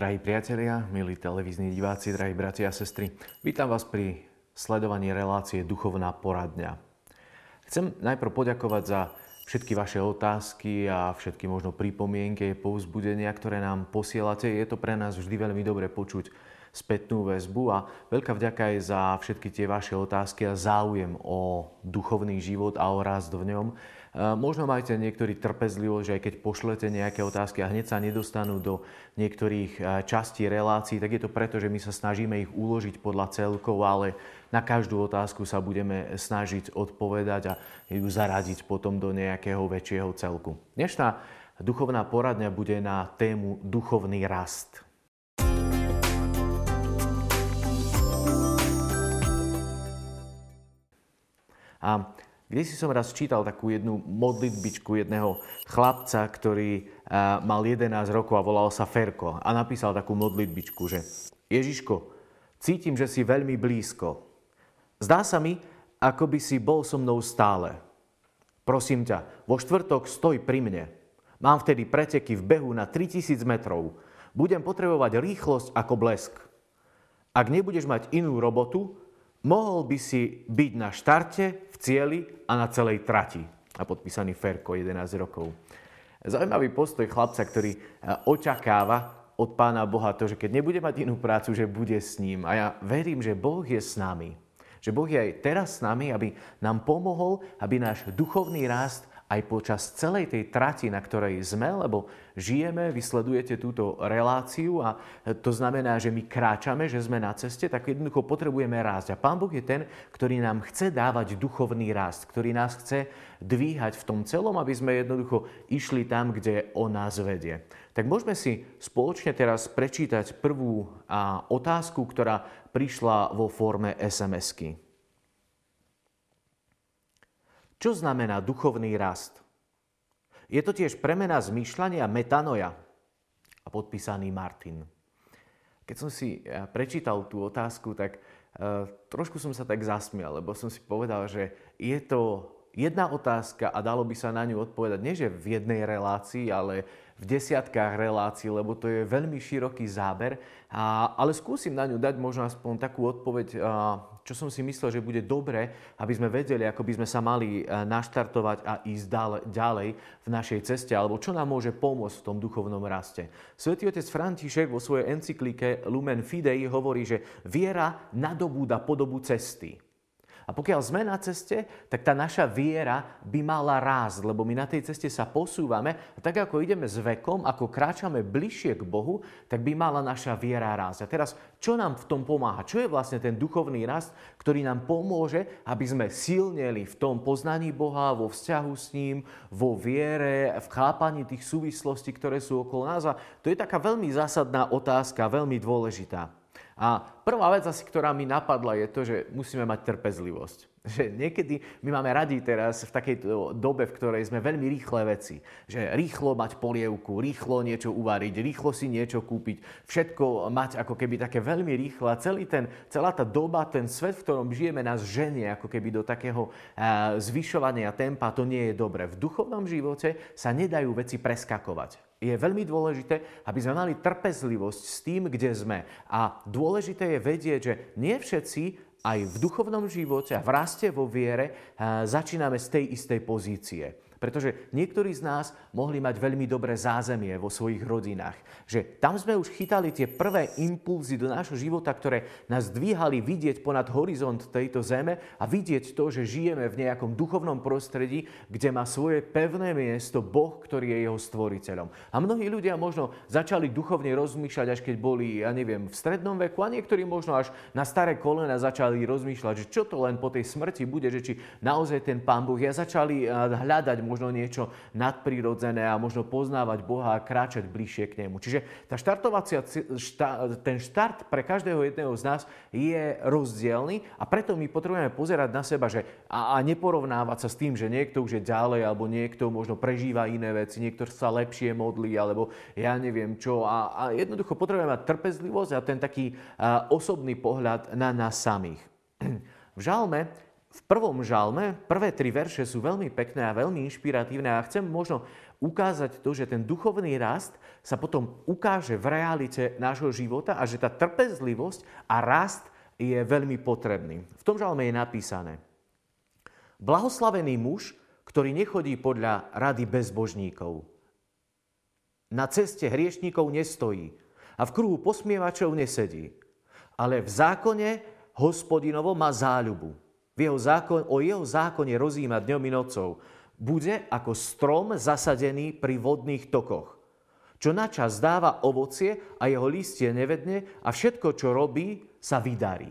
Drahí priatelia, milí televízni diváci, drahí bratia a sestry, vítam vás pri sledovaní relácie Duchovná poradňa. Chcem najprv poďakovať za všetky vaše otázky a všetky možno pripomienky, povzbudenia, ktoré nám posielate. Je to pre nás vždy veľmi dobre počuť spätnú väzbu a veľká vďaka aj za všetky tie vaše otázky a záujem o duchovný život a o rast v ňom. Možno majte niektorí trpezlivosť, že aj keď pošlete nejaké otázky a hneď sa nedostanú do niektorých častí relácií, tak je to preto, že my sa snažíme ich uložiť podľa celkov, ale na každú otázku sa budeme snažiť odpovedať a ju zaradiť potom do nejakého väčšieho celku. Dnešná duchovná poradňa bude na tému duchovný rast. A kde si som raz čítal takú jednu modlitbičku jedného chlapca, ktorý mal 11 rokov a volal sa Ferko a napísal takú modlitbičku, že Ježiško, cítim, že si veľmi blízko. Zdá sa mi, ako by si bol so mnou stále. Prosím ťa, vo štvrtok stoj pri mne. Mám vtedy preteky v behu na 3000 metrov. Budem potrebovať rýchlosť ako blesk. Ak nebudeš mať inú robotu, mohol by si byť na štarte, v cieli a na celej trati. A podpísaný Ferko, 11 rokov. Zaujímavý postoj chlapca, ktorý e, očakáva od Pána Boha to, že keď nebude mať inú prácu, že bude s ním. A ja verím, že Boh je s nami. Že Boh je aj teraz s nami, aby nám pomohol, aby náš duchovný rast aj počas celej tej trati, na ktorej sme, lebo žijeme, vysledujete túto reláciu a to znamená, že my kráčame, že sme na ceste, tak jednoducho potrebujeme rásť. A Pán Boh je ten, ktorý nám chce dávať duchovný rast, ktorý nás chce dvíhať v tom celom, aby sme jednoducho išli tam, kde On nás vedie. Tak môžeme si spoločne teraz prečítať prvú otázku, ktorá prišla vo forme SMS-ky. Čo znamená duchovný rast? Je to tiež premena zmýšľania metanoja. A podpísaný Martin. Keď som si eh, prečítal tú otázku, tak uh, trošku som sa tak zasmial, lebo som si povedal, že je to jedna otázka a dalo by sa na ňu odpovedať nie že v jednej relácii, ale v desiatkách relácií, lebo to je veľmi široký záber. A, ale skúsim na ňu dať možno aspoň takú odpoveď, čo som si myslel, že bude dobre, aby sme vedeli, ako by sme sa mali naštartovať a ísť ďalej v našej ceste, alebo čo nám môže pomôcť v tom duchovnom raste. Svetý otec František vo svojej encyklike Lumen Fidei hovorí, že viera nadobúda podobu cesty. A pokiaľ sme na ceste, tak tá naša viera by mala rásť, lebo my na tej ceste sa posúvame a tak ako ideme s vekom, ako kráčame bližšie k Bohu, tak by mala naša viera rásť. A teraz, čo nám v tom pomáha? Čo je vlastne ten duchovný rast, ktorý nám pomôže, aby sme silneli v tom poznaní Boha, vo vzťahu s ním, vo viere, v chápaní tých súvislostí, ktoré sú okolo nás. A to je taká veľmi zásadná otázka, veľmi dôležitá. A prvá vec asi, ktorá mi napadla, je to, že musíme mať trpezlivosť. Že niekedy my máme radi teraz v takej dobe, v ktorej sme veľmi rýchle veci. Že rýchlo mať polievku, rýchlo niečo uvariť, rýchlo si niečo kúpiť, všetko mať ako keby také veľmi rýchle. Celý ten, celá tá doba, ten svet, v ktorom žijeme, nás ženie ako keby do takého zvyšovania tempa. To nie je dobre. V duchovnom živote sa nedajú veci preskakovať je veľmi dôležité, aby sme mali trpezlivosť s tým, kde sme. A dôležité je vedieť, že nie všetci aj v duchovnom živote a v raste vo viere eh, začíname z tej istej pozície. Pretože niektorí z nás mohli mať veľmi dobré zázemie vo svojich rodinách. Že tam sme už chytali tie prvé impulzy do nášho života, ktoré nás dvíhali vidieť ponad horizont tejto zeme a vidieť to, že žijeme v nejakom duchovnom prostredí, kde má svoje pevné miesto Boh, ktorý je jeho stvoriteľom. A mnohí ľudia možno začali duchovne rozmýšľať, až keď boli, ja neviem, v strednom veku a niektorí možno až na staré kolena začali rozmýšľať, že čo to len po tej smrti bude, že či naozaj ten Pán Boh. Ja začali eh, hľadať možno niečo nadprirodzené a možno poznávať Boha a kráčať bližšie k Nemu. Čiže tá štartovacia, šta, ten štart pre každého jedného z nás je rozdielny a preto my potrebujeme pozerať na seba že, a, a neporovnávať sa s tým, že niekto už je ďalej alebo niekto možno prežíva iné veci, niekto sa lepšie modlí alebo ja neviem čo. A, a jednoducho potrebujeme mať trpezlivosť a ten taký a, osobný pohľad na nás samých. V žalme v prvom žalme, prvé tri verše sú veľmi pekné a veľmi inšpiratívne a chcem možno ukázať to, že ten duchovný rast sa potom ukáže v realite nášho života a že tá trpezlivosť a rast je veľmi potrebný. V tom žalme je napísané. Blahoslavený muž, ktorý nechodí podľa rady bezbožníkov. Na ceste hriešníkov nestojí a v kruhu posmievačov nesedí. Ale v zákone hospodinovo má záľubu. Jeho zákon, o jeho zákone rozíma dňom i nocou. Bude ako strom zasadený pri vodných tokoch čo načas dáva ovocie a jeho listie nevedne a všetko, čo robí, sa vydarí.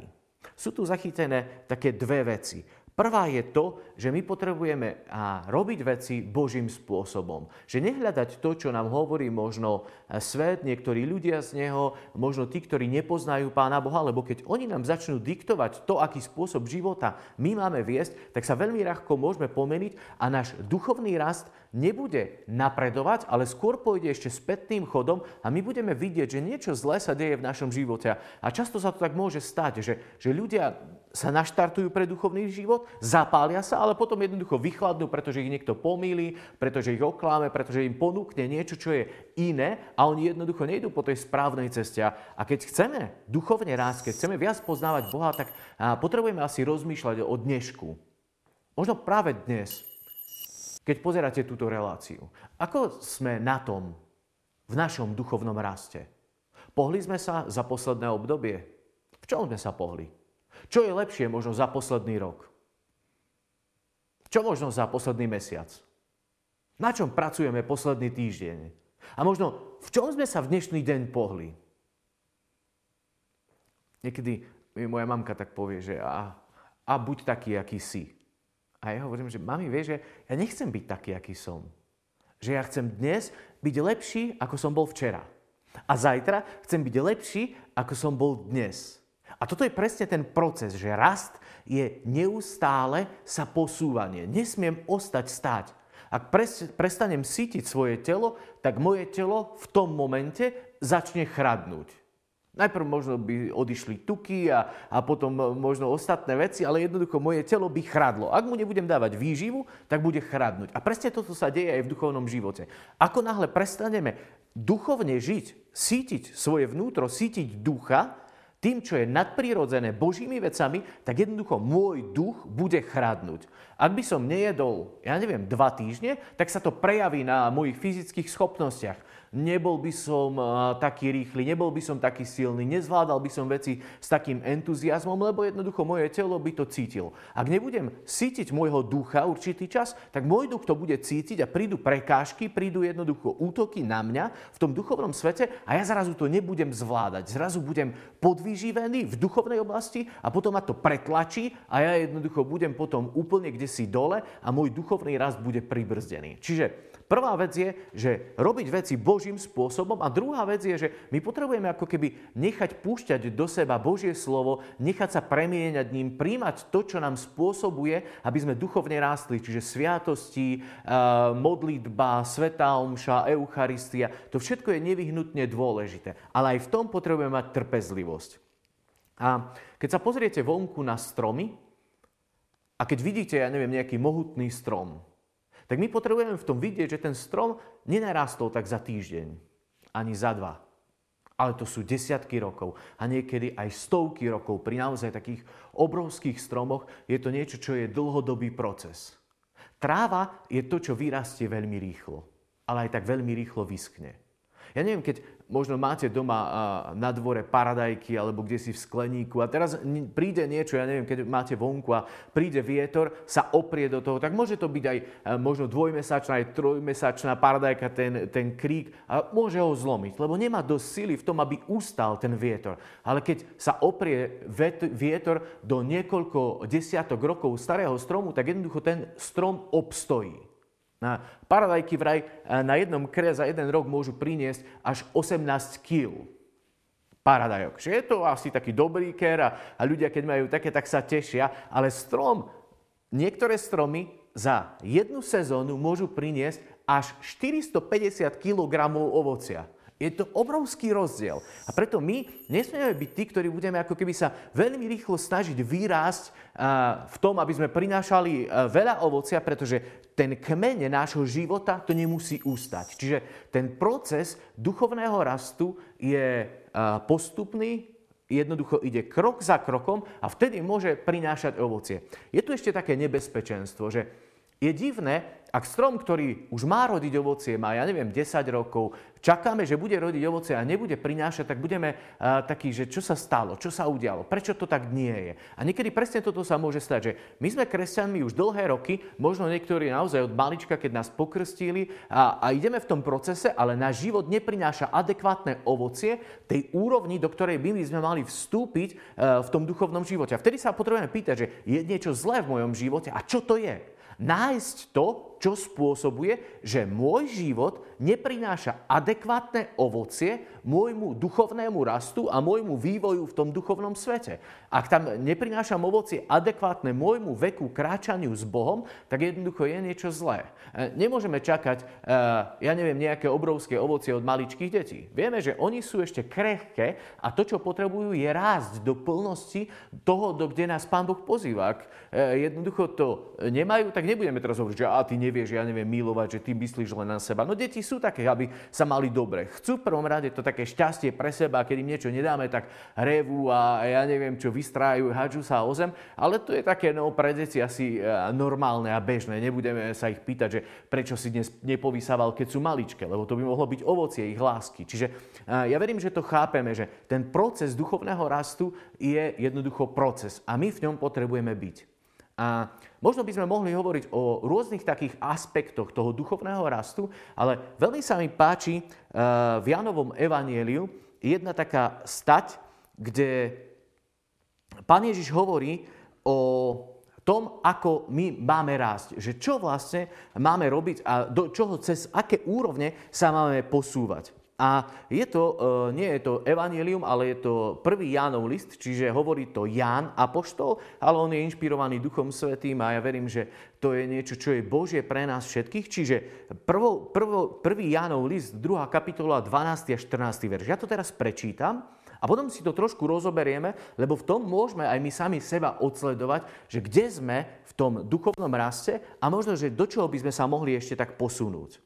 Sú tu zachytené také dve veci. Prvá je to, že my potrebujeme robiť veci Božím spôsobom. Že nehľadať to, čo nám hovorí možno e, svet, niektorí ľudia z neho, možno tí, ktorí nepoznajú Pána Boha, lebo keď oni nám začnú diktovať to, aký spôsob života my máme viesť, tak sa veľmi ľahko môžeme pomeniť a náš duchovný rast nebude napredovať, ale skôr pôjde ešte spätným chodom a my budeme vidieť, že niečo zlé sa deje v našom živote. A často sa to tak môže stať, že, že ľudia sa naštartujú pre duchovný život, zapália sa, ale potom jednoducho vychladnú, pretože ich niekto pomýli, pretože ich okláme, pretože im ponúkne niečo, čo je iné a oni jednoducho nejdú po tej správnej ceste. A keď chceme duchovne rásť, keď chceme viac poznávať Boha, tak potrebujeme asi rozmýšľať o dnešku. Možno práve dnes, keď pozeráte túto reláciu. Ako sme na tom v našom duchovnom raste? Pohli sme sa za posledné obdobie? V čom sme sa pohli? Čo je lepšie možno za posledný rok? Čo možno za posledný mesiac? Na čom pracujeme posledný týždeň? A možno v čom sme sa v dnešný deň pohli? Niekedy mi moja mamka tak povie, že a, a buď taký, aký si. A ja hovorím, že mami, vieš, že ja nechcem byť taký, aký som. Že ja chcem dnes byť lepší, ako som bol včera. A zajtra chcem byť lepší, ako som bol dnes. A toto je presne ten proces, že rast je neustále sa posúvanie. Nesmiem ostať stáť. Ak prestanem sítiť svoje telo, tak moje telo v tom momente začne chradnúť. Najprv možno by odišli tuky a, a potom možno ostatné veci, ale jednoducho moje telo by chradlo. Ak mu nebudem dávať výživu, tak bude chradnúť. A presne toto sa deje aj v duchovnom živote. Ako náhle prestaneme duchovne žiť, sítiť svoje vnútro, sítiť ducha, tým, čo je nadprirodzené Božími vecami, tak jednoducho môj duch bude chradnúť. Ak by som nejedol, ja neviem, dva týždne, tak sa to prejaví na mojich fyzických schopnostiach nebol by som taký rýchly, nebol by som taký silný, nezvládal by som veci s takým entuziasmom, lebo jednoducho moje telo by to cítil. Ak nebudem cítiť môjho ducha určitý čas, tak môj duch to bude cítiť a prídu prekážky, prídu jednoducho útoky na mňa v tom duchovnom svete a ja zrazu to nebudem zvládať. Zrazu budem podvyživený v duchovnej oblasti a potom ma to pretlačí a ja jednoducho budem potom úplne kde si dole a môj duchovný rast bude pribrzdený. Čiže Prvá vec je, že robiť veci Božím spôsobom a druhá vec je, že my potrebujeme ako keby nechať púšťať do seba Božie slovo, nechať sa premieňať ním, príjmať to, čo nám spôsobuje, aby sme duchovne rástli, čiže sviatosti, eh, modlitba, svetá omša, eucharistia, to všetko je nevyhnutne dôležité. Ale aj v tom potrebujeme mať trpezlivosť. A keď sa pozriete vonku na stromy a keď vidíte, ja neviem, nejaký mohutný strom, tak my potrebujeme v tom vidieť, že ten strom nenarastol tak za týždeň, ani za dva. Ale to sú desiatky rokov a niekedy aj stovky rokov. Pri naozaj takých obrovských stromoch je to niečo, čo je dlhodobý proces. Tráva je to, čo vyrastie veľmi rýchlo, ale aj tak veľmi rýchlo vyskne. Ja neviem, keď možno máte doma na dvore paradajky alebo kde si v skleníku a teraz príde niečo, ja neviem, keď máte vonku a príde vietor, sa oprie do toho, tak môže to byť aj možno dvojmesačná, aj trojmesačná paradajka, ten, ten krík a môže ho zlomiť, lebo nemá dosť sily v tom, aby ustal ten vietor. Ale keď sa oprie vietor do niekoľko desiatok rokov starého stromu, tak jednoducho ten strom obstojí. Na paradajky vraj eh, na jednom kre za jeden rok môžu priniesť až 18 kg paradajok. Čiže je to asi taký dobrý ker a, a ľudia, keď majú také, tak sa tešia. Ale strom, niektoré stromy za jednu sezónu môžu priniesť až 450 kg ovocia. Je to obrovský rozdiel. A preto my nesmieme byť tí, ktorí budeme ako keby sa veľmi rýchlo snažiť vyrásť v tom, aby sme prinášali veľa ovocia, pretože ten kmeň nášho života to nemusí ústať. Čiže ten proces duchovného rastu je postupný, jednoducho ide krok za krokom a vtedy môže prinášať ovocie. Je tu ešte také nebezpečenstvo, že je divné, ak strom, ktorý už má rodiť ovocie, má, ja neviem, 10 rokov, čakáme, že bude rodiť ovocie a nebude prinášať, tak budeme uh, takí, že čo sa stalo, čo sa udialo, prečo to tak nie je. A niekedy presne toto sa môže stať, že my sme kresťanmi už dlhé roky, možno niektorí naozaj od malička, keď nás pokrstili a, a ideme v tom procese, ale náš život neprináša adekvátne ovocie tej úrovni, do ktorej by sme mali vstúpiť uh, v tom duchovnom živote. A vtedy sa potrebujeme pýtať, že je niečo zlé v mojom živote a čo to je? Nájsť to, čo spôsobuje, že môj život neprináša adekvátne ovocie môjmu duchovnému rastu a môjmu vývoju v tom duchovnom svete. Ak tam neprinášam ovocie adekvátne môjmu veku kráčaniu s Bohom, tak jednoducho je niečo zlé. E, nemôžeme čakať, e, ja neviem, nejaké obrovské ovocie od maličkých detí. Vieme, že oni sú ešte krehké a to, čo potrebujú, je rásť do plnosti toho, do kde nás Pán Boh pozýva. Ak e, jednoducho to nemajú, tak nebudeme teraz hovoriť, že a ty nevieš, ja neviem, milovať, že ty myslíš len na seba. No deti sú také, aby sa mali dobre. Chcú v prvom rade to také šťastie pre seba, keď im niečo nedáme, tak revú a ja neviem čo, vystrájajú, hádžu sa o zem. Ale to je také, no pre deti asi e, normálne a bežné. Nebudeme sa ich pýtať, že prečo si dnes nepovysával, keď sú maličké, lebo to by mohlo byť ovocie ich lásky. Čiže e, ja verím, že to chápeme, že ten proces duchovného rastu je jednoducho proces a my v ňom potrebujeme byť. A možno by sme mohli hovoriť o rôznych takých aspektoch toho duchovného rastu, ale veľmi sa mi páči eh, v Janovom evanieliu jedna taká stať, kde pán Ježiš hovorí o tom, ako my máme rásť. Že čo vlastne máme robiť a do čoho cez aké úrovne sa máme posúvať. A je to, e, nie je to evanelium, ale je to prvý Jánov list, čiže hovorí to Ján Apoštol, ale on je inšpirovaný Duchom Svetým a ja verím, že to je niečo, čo je Božie pre nás všetkých. Čiže prvý Jánov list, 2. kapitola, 12. a 14. verš. Ja to teraz prečítam a potom si to trošku rozoberieme, lebo v tom môžeme aj my sami seba odsledovať, že kde sme v tom duchovnom raste a možno, že do čoho by sme sa mohli ešte tak posunúť.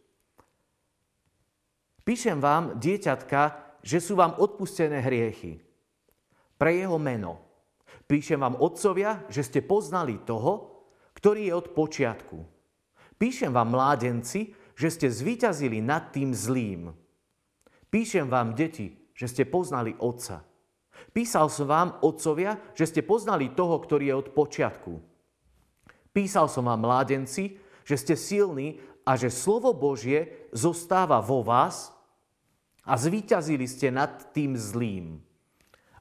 Píšem vám, dieťatka, že sú vám odpustené hriechy. Pre jeho meno. Píšem vám, otcovia, že ste poznali toho, ktorý je od počiatku. Píšem vám, mládenci, že ste zvíťazili nad tým zlým. Píšem vám, deti, že ste poznali Otca. Písal som vám, otcovia, že ste poznali toho, ktorý je od počiatku. Písal som vám, mládenci, že ste silní a že slovo Božie zostáva vo vás a zvíťazili ste nad tým zlým.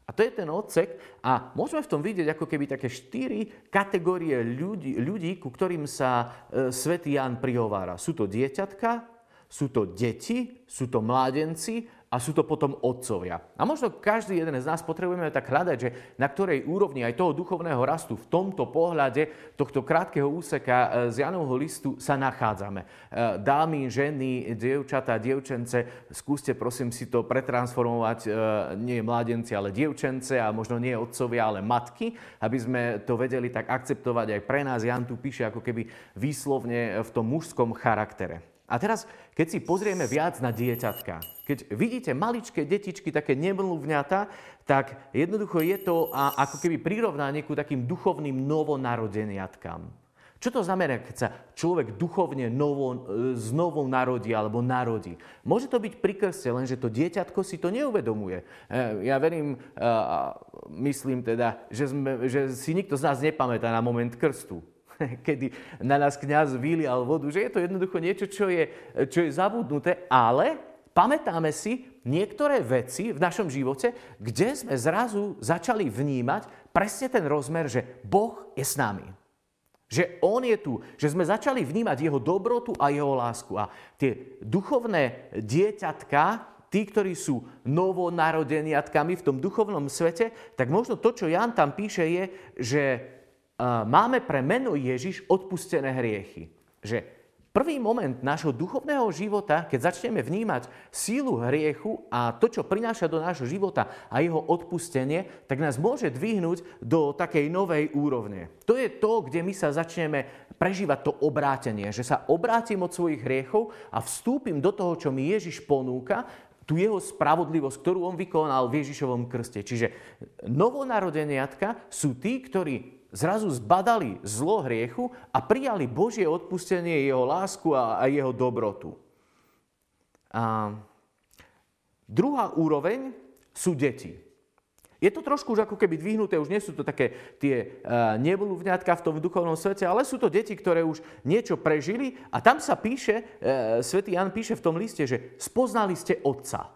A to je ten odsek a môžeme v tom vidieť ako keby také štyri kategórie ľudí, ľudí ku ktorým sa e, svätý Ján prihovára. Sú to dieťatka, sú to deti, sú to mládenci a sú to potom otcovia. A možno každý jeden z nás potrebujeme tak hľadať, že na ktorej úrovni aj toho duchovného rastu v tomto pohľade tohto krátkeho úseka e, z Janovho listu sa nachádzame. E, dámy, ženy, dievčatá, dievčence, skúste prosím si to pretransformovať, e, nie mládenci, ale dievčence a možno nie otcovia, ale matky, aby sme to vedeli tak akceptovať aj pre nás. Jan tu píše ako keby výslovne v tom mužskom charaktere. A teraz, keď si pozrieme viac na dieťatka, keď vidíte maličké detičky, také nemluvňata, tak jednoducho je to ako keby prirovnanie ku takým duchovným novonarodeniatkám. Čo to znamená, keď sa človek duchovne novo, e, znovu narodí alebo narodí? Môže to byť pri krste, lenže to dieťatko si to neuvedomuje. E, ja verím, e, myslím teda, že, sme, že si nikto z nás nepamätá na moment krstu. kedy na nás kňaz vylial vodu, že je to jednoducho niečo, čo je, čo je zabudnuté, ale pamätáme si niektoré veci v našom živote, kde sme zrazu začali vnímať presne ten rozmer, že Boh je s nami. Že On je tu, že sme začali vnímať Jeho dobrotu a Jeho lásku. A tie duchovné dieťatka, tí, ktorí sú novonarodeniatkami v tom duchovnom svete, tak možno to, čo Jan tam píše, je, že máme pre meno Ježiš odpustené hriechy. Že Prvý moment nášho duchovného života, keď začneme vnímať sílu hriechu a to, čo prináša do nášho života a jeho odpustenie, tak nás môže dvihnúť do takej novej úrovne. To je to, kde my sa začneme prežívať to obrátenie, že sa obrátim od svojich hriechov a vstúpim do toho, čo mi Ježiš ponúka, tú jeho spravodlivosť, ktorú on vykonal v Ježišovom krste. Čiže novonarodeniatka sú tí, ktorí zrazu zbadali zlo hriechu a prijali Božie odpustenie, jeho lásku a, a jeho dobrotu. A druhá úroveň sú deti. Je to trošku už ako keby dvihnuté, už nie sú to také tie uh, neblúvňatka v tom duchovnom svete, ale sú to deti, ktoré už niečo prežili a tam sa píše, uh, svätý Jan píše v tom liste, že spoznali ste otca.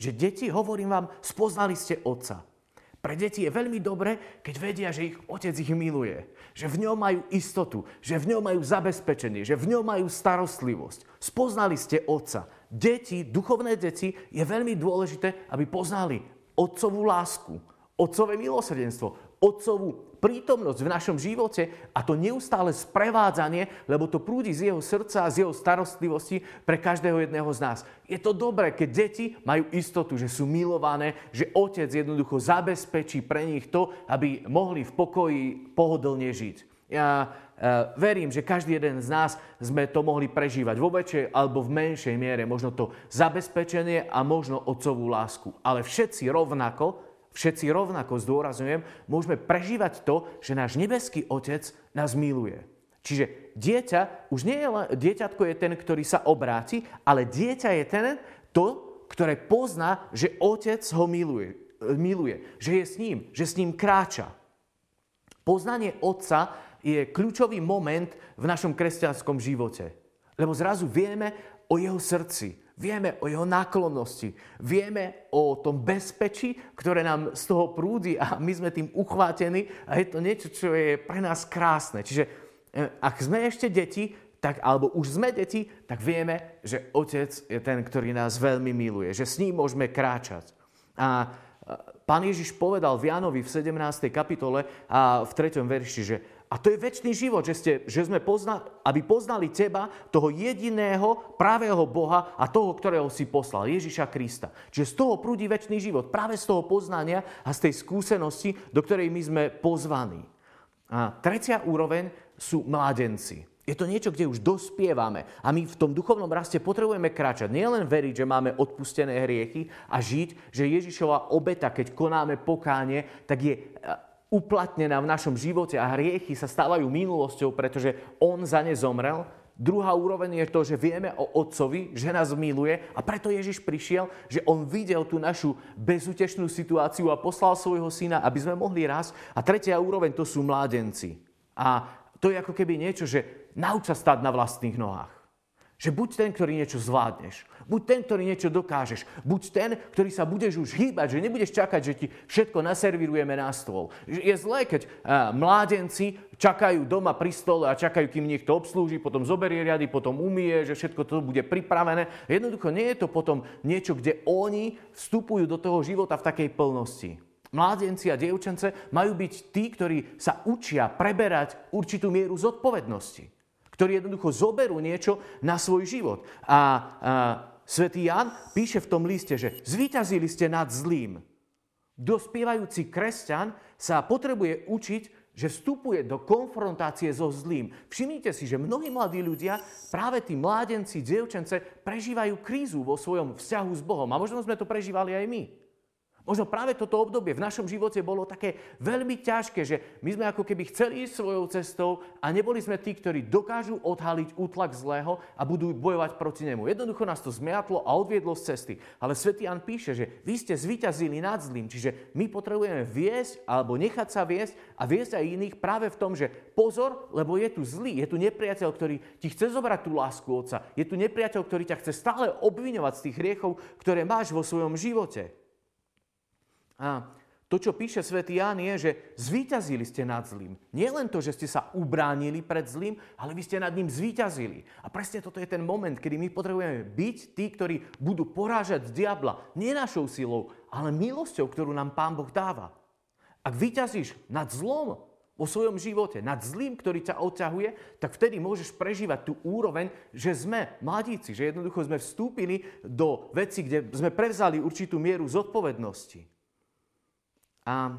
Že deti, hovorím vám, spoznali ste otca. Pre deti je veľmi dobre, keď vedia, že ich otec ich miluje. Že v ňom majú istotu, že v ňom majú zabezpečenie, že v ňom majú starostlivosť. Spoznali ste otca. Deti, duchovné deti, je veľmi dôležité, aby poznali otcovú lásku, otcové milosrdenstvo, otcovú prítomnosť v našom živote a to neustále sprevádzanie, lebo to prúdi z jeho srdca a z jeho starostlivosti pre každého jedného z nás. Je to dobré, keď deti majú istotu, že sú milované, že otec jednoducho zabezpečí pre nich to, aby mohli v pokoji pohodlne žiť. Ja uh, verím, že každý jeden z nás sme to mohli prežívať vo väčšej alebo v menšej miere, možno to zabezpečenie a možno otcovú lásku. Ale všetci rovnako všetci rovnako zdôrazňujem, môžeme prežívať to, že náš nebeský Otec nás miluje. Čiže dieťa, už nie je len, dieťatko je ten, ktorý sa obráti, ale dieťa je ten, to, ktoré pozná, že otec ho miluje, miluje, že je s ním, že s ním kráča. Poznanie otca je kľúčový moment v našom kresťanskom živote. Lebo zrazu vieme o jeho srdci, Vieme o jeho náklonnosti. Vieme o tom bezpečí, ktoré nám z toho prúdi a my sme tým uchvátení a je to niečo, čo je pre nás krásne. Čiže e, ak sme ešte deti, tak, alebo už sme deti, tak vieme, že Otec je ten, ktorý nás veľmi miluje, že s ním môžeme kráčať. A pán Ježiš povedal v Jánovi v 17. kapitole a v 3. verši, že a to je väčší život, že, ste, že sme pozna, aby poznali teba, toho jediného, pravého Boha a toho, ktorého si poslal, Ježiša Krista. Čiže z toho prúdi väčší život, práve z toho poznania a z tej skúsenosti, do ktorej my sme pozvaní. A tretia úroveň sú mládenci. Je to niečo, kde už dospievame a my v tom duchovnom raste potrebujeme kráčať. Nie len veriť, že máme odpustené hriechy a žiť, že Ježišova obeta, keď konáme pokánie, tak je uplatnená v našom živote a hriechy sa stávajú minulosťou, pretože On za ne zomrel. Druhá úroveň je to, že vieme o Otcovi, že nás miluje a preto Ježiš prišiel, že On videl tú našu bezútešnú situáciu a poslal svojho syna, aby sme mohli raz. A tretia úroveň to sú mládenci. A to je ako keby niečo, že nauč sa stať na vlastných nohách. Že buď ten, ktorý niečo zvládneš. Buď ten, ktorý niečo dokážeš. Buď ten, ktorý sa budeš už hýbať, že nebudeš čakať, že ti všetko naservirujeme na stôl. Je zlé, keď mládenci čakajú doma pri stole a čakajú, kým niekto obslúži, potom zoberie riady, potom umie, že všetko to bude pripravené. Jednoducho nie je to potom niečo, kde oni vstupujú do toho života v takej plnosti. Mládenci a dievčence majú byť tí, ktorí sa učia preberať určitú mieru zodpovednosti ktorí jednoducho zoberú niečo na svoj život. A, a svätý Jan píše v tom liste, že zvíťazili ste nad zlým. Dospievajúci kresťan sa potrebuje učiť, že vstupuje do konfrontácie so zlým. Všimnite si, že mnohí mladí ľudia, práve tí mládenci, dievčence, prežívajú krízu vo svojom vzťahu s Bohom. A možno sme to prežívali aj my. Možno práve toto obdobie v našom živote bolo také veľmi ťažké, že my sme ako keby chceli ísť svojou cestou a neboli sme tí, ktorí dokážu odhaliť útlak zlého a budú bojovať proti nemu. Jednoducho nás to zmiatlo a odviedlo z cesty. Ale svätý Jan píše, že vy ste zvíťazili nad zlým, čiže my potrebujeme viesť alebo nechať sa viesť a viesť aj iných práve v tom, že pozor, lebo je tu zlý, je tu nepriateľ, ktorý ti chce zobrať tú lásku Otca. Je tu nepriateľ, ktorý ťa chce stále obviňovať z tých hriechov, ktoré máš vo svojom živote. A to, čo píše svätý Ján, je, že zvíťazili ste nad zlým. Nie len to, že ste sa ubránili pred zlým, ale vy ste nad ním zvíťazili. A presne toto je ten moment, kedy my potrebujeme byť tí, ktorí budú porážať diabla. Nie našou silou, ale milosťou, ktorú nám Pán Boh dáva. Ak vyťazíš nad zlom, vo svojom živote, nad zlým, ktorý ťa odťahuje, tak vtedy môžeš prežívať tú úroveň, že sme mladíci, že jednoducho sme vstúpili do veci, kde sme prevzali určitú mieru zodpovednosti. A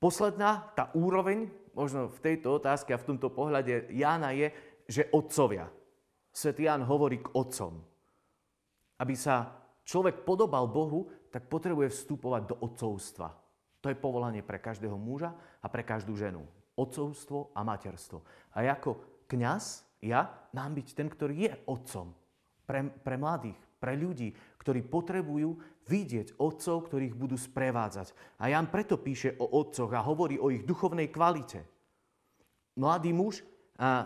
posledná, tá úroveň, možno v tejto otázke a v tomto pohľade Jána je, že otcovia. Svetý Ján hovorí k otcom. Aby sa človek podobal Bohu, tak potrebuje vstupovať do otcovstva. To je povolanie pre každého muža a pre každú ženu. Otcovstvo a materstvo. A ako kňaz, ja mám byť ten, ktorý je otcom pre, pre mladých, pre ľudí, ktorí potrebujú vidieť otcov, ktorých budú sprevádzať. A Jan preto píše o otcoch a hovorí o ich duchovnej kvalite. Mladý muž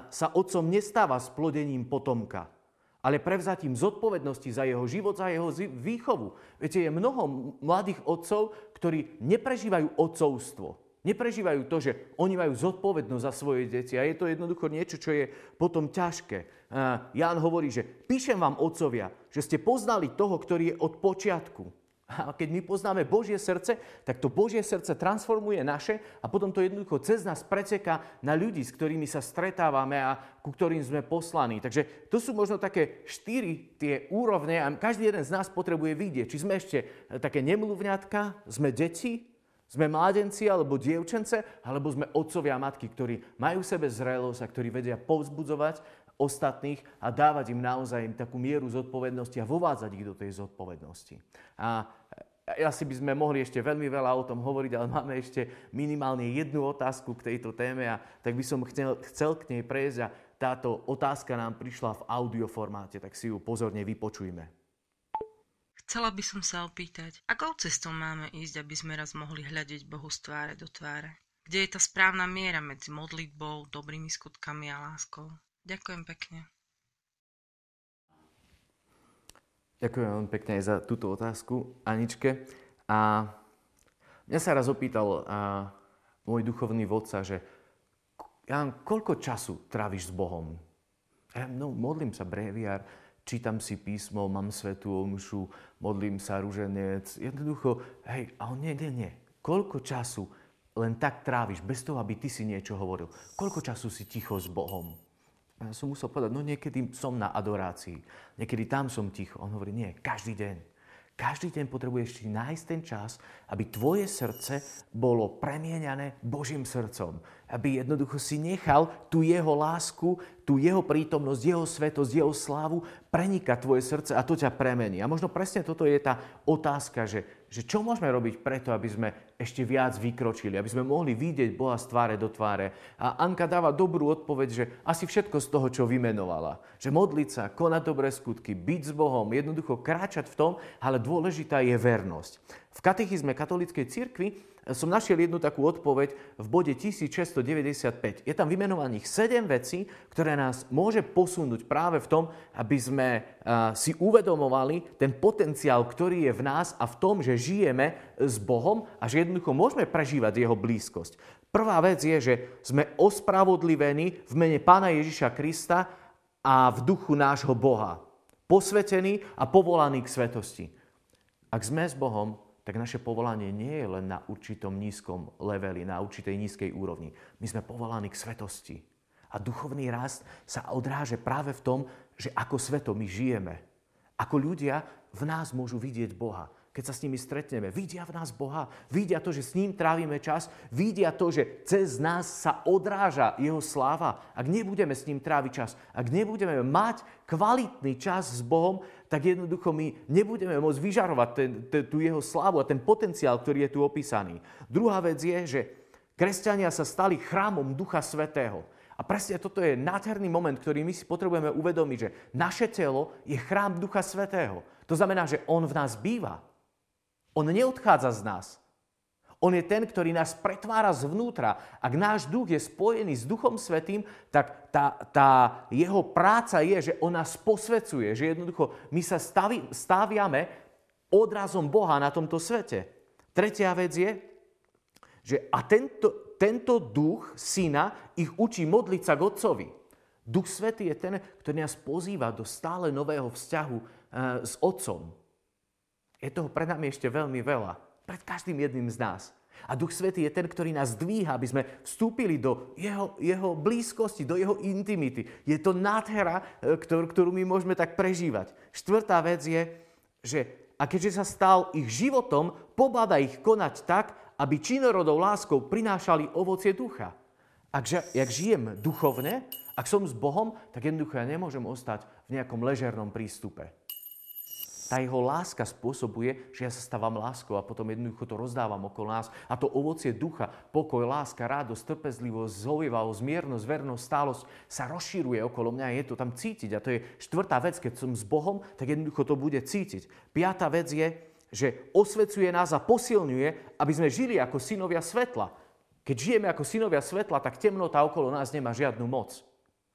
sa otcom nestáva s plodením potomka, ale prevzatím zodpovednosti za jeho život, za jeho výchovu. Viete, je mnoho mladých otcov, ktorí neprežívajú otcovstvo. Neprežívajú to, že oni majú zodpovednosť za svoje deti a je to jednoducho niečo, čo je potom ťažké. Ján hovorí, že píšem vám, otcovia, že ste poznali toho, ktorý je od počiatku. A keď my poznáme Božie srdce, tak to Božie srdce transformuje naše a potom to jednoducho cez nás preteká na ľudí, s ktorými sa stretávame a ku ktorým sme poslaní. Takže to sú možno také štyri tie úrovne a každý jeden z nás potrebuje vidieť, či sme ešte také nemluvňatka, sme deti, sme mládenci alebo dievčence, alebo sme otcovia a matky, ktorí majú v sebe zrelosť a ktorí vedia povzbudzovať ostatných a dávať im naozaj takú mieru zodpovednosti a vovádzať ich do tej zodpovednosti. A asi by sme mohli ešte veľmi veľa o tom hovoriť, ale máme ešte minimálne jednu otázku k tejto téme a tak by som chcel, chcel k nej prejsť a táto otázka nám prišla v audioformáte, tak si ju pozorne vypočujme. Chcela by som sa opýtať, akou cestou máme ísť, aby sme raz mohli hľadiť Bohu z tváre do tváre? Kde je tá správna miera medzi modlitbou, dobrými skutkami a láskou? Ďakujem pekne. Ďakujem veľmi pekne aj za túto otázku, Aničke. A mňa sa raz opýtal a, môj duchovný vodca, že Jan, koľko času tráviš s Bohom? Ja, no, modlím sa breviár, čítam si písmo, mám svetú omšu, modlím sa ruženec. Jednoducho, hej, a on nie, nie, nie. Koľko času len tak tráviš, bez toho, aby ty si niečo hovoril? Koľko času si ticho s Bohom? Ja som musel povedať, no niekedy som na adorácii, niekedy tam som ticho. On hovorí, nie, každý deň. Každý deň potrebuješ si nájsť ten čas, aby tvoje srdce bolo premieňané Božím srdcom. Aby jednoducho si nechal tú jeho lásku, tú jeho prítomnosť, jeho svetosť, jeho slávu prenikať tvoje srdce a to ťa premení. A možno presne toto je tá otázka, že, že čo môžeme robiť preto, aby sme ešte viac vykročili, aby sme mohli vidieť Boha z tváre do tváre. A Anka dáva dobrú odpoveď, že asi všetko z toho, čo vymenovala. Že modliť sa, konať dobré skutky, byť s Bohom, jednoducho kráčať v tom, ale dôležitá je vernosť. V katechizme katolíckej cirkvi som našiel jednu takú odpoveď v bode 1695. Je tam vymenovaných 7 vecí, ktoré nás môže posunúť práve v tom, aby sme si uvedomovali ten potenciál, ktorý je v nás a v tom, že žijeme s Bohom a že jednoducho môžeme prežívať jeho blízkosť. Prvá vec je, že sme ospravodlivení v mene Pána Ježiša Krista a v duchu nášho Boha. Posvetení a povolaní k svetosti. Ak sme s Bohom, tak naše povolanie nie je len na určitom nízkom leveli, na určitej nízkej úrovni. My sme povolaní k svetosti. A duchovný rast sa odráže práve v tom, že ako sveto my žijeme. Ako ľudia v nás môžu vidieť Boha keď sa s nimi stretneme. Vidia v nás Boha, vidia to, že s ním trávime čas, vidia to, že cez nás sa odráža jeho sláva. Ak nebudeme s ním tráviť čas, ak nebudeme mať kvalitný čas s Bohom, tak jednoducho my nebudeme môcť vyžarovať ten, ten, tú jeho slávu a ten potenciál, ktorý je tu opísaný. Druhá vec je, že kresťania sa stali chrámom Ducha Svetého. A presne toto je nádherný moment, ktorý my si potrebujeme uvedomiť, že naše telo je chrám Ducha Svetého. To znamená, že On v nás býva. On neodchádza z nás. On je ten, ktorý nás pretvára zvnútra. Ak náš duch je spojený s Duchom Svetým, tak tá, tá jeho práca je, že on nás posvecuje, že jednoducho my sa stavi, staviame odrazom Boha na tomto svete. Tretia vec je, že a tento, tento duch syna ich učí modliť sa k Otcovi. Duch Svetý je ten, ktorý nás pozýva do stále nového vzťahu e, s Otcom. Je toho pred nami ešte veľmi veľa. Pred každým jedným z nás. A Duch Svetý je ten, ktorý nás dvíha, aby sme vstúpili do jeho, jeho blízkosti, do jeho intimity. Je to nádhera, e, ktorú, ktorú my môžeme tak prežívať. Štvrtá vec je, že a keďže sa stal ich životom, pobáda ich konať tak, aby činorodou láskou prinášali ovocie ducha. Ak, jak žijem duchovne, ak som s Bohom, tak jednoducho ja nemôžem ostať v nejakom ležernom prístupe. Tá jeho láska spôsobuje, že ja sa stávam láskou a potom jednoducho to rozdávam okolo nás. A to ovocie ducha, pokoj, láska, radosť, trpezlivosť, zhovievavosť, miernosť, vernosť, stálosť sa rozšíruje okolo mňa. Je to tam cítiť. A to je štvrtá vec, keď som s Bohom, tak jednoducho to bude cítiť. Piatá vec je, že osvecuje nás a posilňuje, aby sme žili ako synovia svetla. Keď žijeme ako synovia svetla, tak temnota okolo nás nemá žiadnu moc.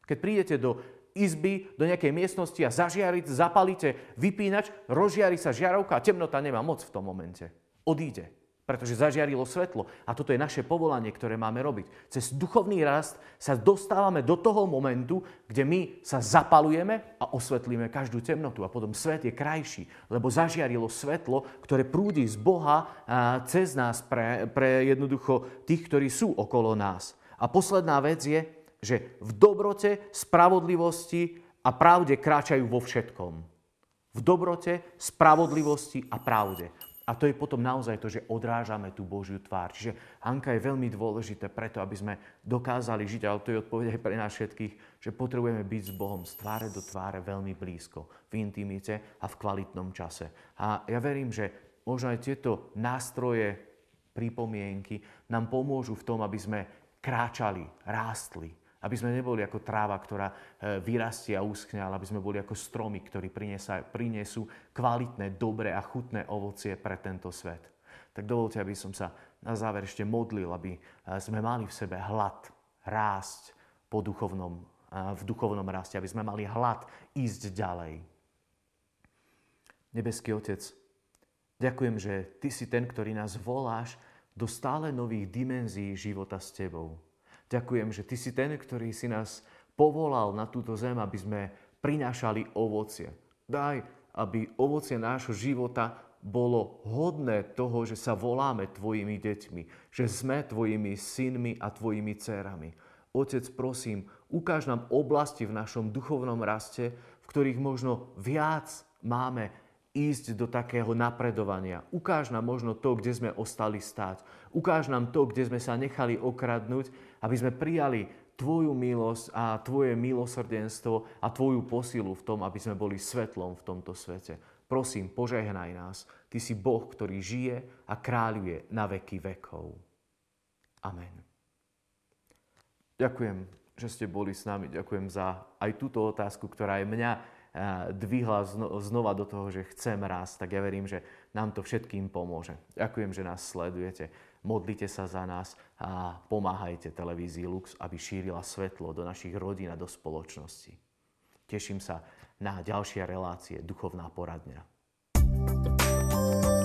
Keď prídete do izby, do nejakej miestnosti a zažiariť, zapalíte vypínač, rozžiari sa žiarovka a temnota nemá moc v tom momente. Odíde, pretože zažiarilo svetlo. A toto je naše povolanie, ktoré máme robiť. Cez duchovný rast sa dostávame do toho momentu, kde my sa zapalujeme a osvetlíme každú temnotu. A potom svet je krajší, lebo zažiarilo svetlo, ktoré prúdi z Boha cez nás pre, pre jednoducho tých, ktorí sú okolo nás. A posledná vec je, že v dobrote, spravodlivosti a pravde kráčajú vo všetkom. V dobrote, spravodlivosti a pravde. A to je potom naozaj to, že odrážame tú Božiu tvár. Čiže Hanka je veľmi dôležité preto, aby sme dokázali žiť, ale to je odpoveď aj pre nás všetkých, že potrebujeme byť s Bohom z tváre do tváre veľmi blízko, v intimite a v kvalitnom čase. A ja verím, že možno aj tieto nástroje, pripomienky nám pomôžu v tom, aby sme kráčali, rástli, aby sme neboli ako tráva, ktorá e, vyrastie a uschne, ale aby sme boli ako stromy, ktorí prinesú kvalitné, dobré a chutné ovocie pre tento svet. Tak dovolte, aby som sa na záver ešte modlil, aby e, sme mali v sebe hlad rásť po duchovnom, e, v duchovnom raste, aby sme mali hlad ísť ďalej. Nebeský Otec, ďakujem, že Ty si ten, ktorý nás voláš do stále nových dimenzií života s Tebou. Ďakujem, že Ty si ten, ktorý si nás povolal na túto zem, aby sme prinášali ovocie. Daj, aby ovocie nášho života bolo hodné toho, že sa voláme Tvojimi deťmi, že sme Tvojimi synmi a Tvojimi dcerami. Otec, prosím, ukáž nám oblasti v našom duchovnom raste, v ktorých možno viac máme ísť do takého napredovania. Ukáž nám možno to, kde sme ostali stáť. Ukáž nám to, kde sme sa nechali okradnúť, aby sme prijali Tvoju milosť a Tvoje milosrdenstvo a Tvoju posilu v tom, aby sme boli svetlom v tomto svete. Prosím, požehnaj nás. Ty si Boh, ktorý žije a kráľuje na veky vekov. Amen. Ďakujem, že ste boli s nami. Ďakujem za aj túto otázku, ktorá je mňa dvihla znova do toho, že chcem rásť, tak ja verím, že nám to všetkým pomôže. Ďakujem, že nás sledujete. Modlite sa za nás a pomáhajte televízii Lux, aby šírila svetlo do našich rodín a do spoločnosti. Teším sa na ďalšie relácie Duchovná poradňa. thank you